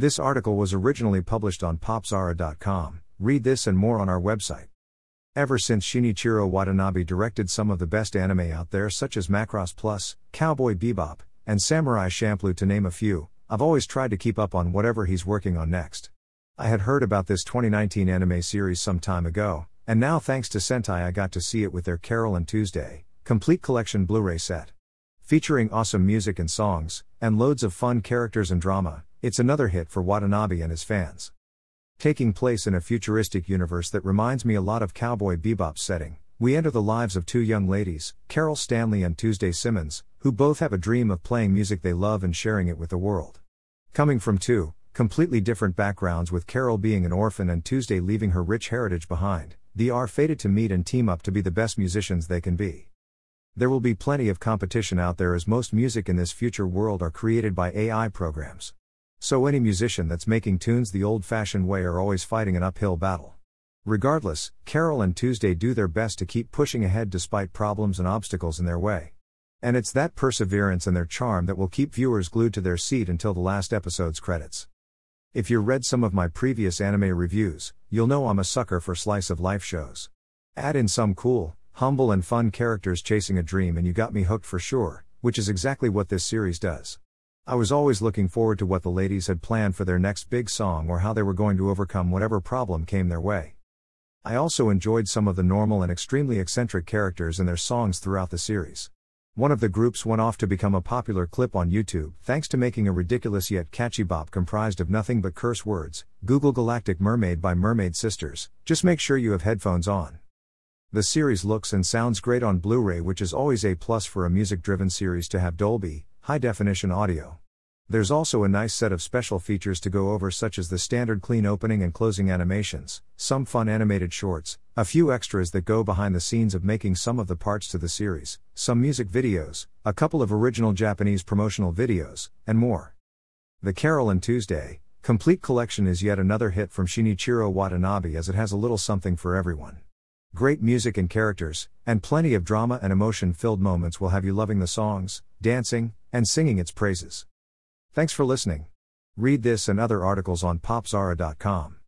This article was originally published on popzara.com. Read this and more on our website. Ever since Shinichiro Watanabe directed some of the best anime out there, such as Macross Plus, Cowboy Bebop, and Samurai Champloo, to name a few, I've always tried to keep up on whatever he's working on next. I had heard about this 2019 anime series some time ago, and now thanks to Sentai I got to see it with their Carol and Tuesday, complete collection Blu ray set. Featuring awesome music and songs, and loads of fun characters and drama, it's another hit for Watanabe and his fans. Taking place in a futuristic universe that reminds me a lot of Cowboy Bebop's setting, we enter the lives of two young ladies, Carol Stanley and Tuesday Simmons, who both have a dream of playing music they love and sharing it with the world. Coming from two completely different backgrounds, with Carol being an orphan and Tuesday leaving her rich heritage behind, they are fated to meet and team up to be the best musicians they can be. There will be plenty of competition out there as most music in this future world are created by AI programs. So, any musician that's making tunes the old fashioned way are always fighting an uphill battle. Regardless, Carol and Tuesday do their best to keep pushing ahead despite problems and obstacles in their way. And it's that perseverance and their charm that will keep viewers glued to their seat until the last episode's credits. If you read some of my previous anime reviews, you'll know I'm a sucker for slice of life shows. Add in some cool, humble, and fun characters chasing a dream, and you got me hooked for sure, which is exactly what this series does. I was always looking forward to what the ladies had planned for their next big song or how they were going to overcome whatever problem came their way. I also enjoyed some of the normal and extremely eccentric characters and their songs throughout the series. One of the groups went off to become a popular clip on YouTube thanks to making a ridiculous yet catchy bop comprised of nothing but curse words. Google Galactic Mermaid by Mermaid Sisters. Just make sure you have headphones on. The series looks and sounds great on Blu ray, which is always a plus for a music driven series to have Dolby, high definition audio. There's also a nice set of special features to go over, such as the standard clean opening and closing animations, some fun animated shorts, a few extras that go behind the scenes of making some of the parts to the series, some music videos, a couple of original Japanese promotional videos, and more. The Carol and Tuesday, complete collection is yet another hit from Shinichiro Watanabe as it has a little something for everyone. Great music and characters, and plenty of drama and emotion filled moments will have you loving the songs, dancing, and singing its praises. Thanks for listening. Read this and other articles on popzara.com.